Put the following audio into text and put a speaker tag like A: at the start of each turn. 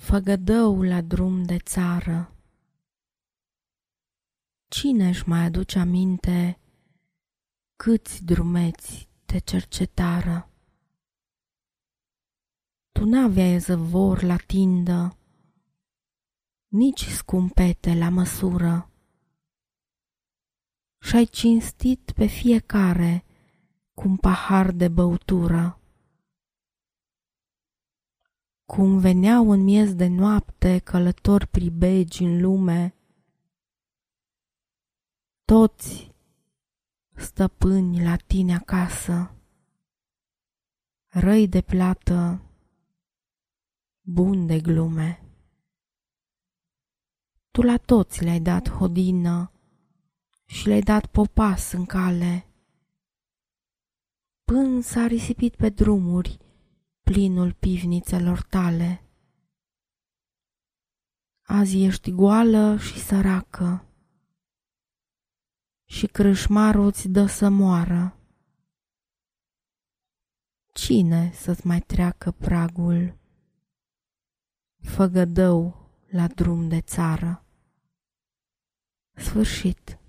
A: făgădău la drum de țară. Cine își mai aduce aminte câți drumeți te cercetară? Tu n-aveai zăvor la tindă, nici scumpete la măsură. Și-ai cinstit pe fiecare cu un pahar de băutură cum veneau în miez de noapte călători pribegi în lume, toți stăpâni la tine acasă, răi de plată, bun de glume. Tu la toți le-ai dat hodină și le-ai dat popas în cale, până s-a risipit pe drumuri plinul pivnițelor tale. Azi ești goală și săracă și crâșmarul îți dă să moară. Cine să-ți mai treacă pragul? Făgădău la drum de țară. Sfârșit.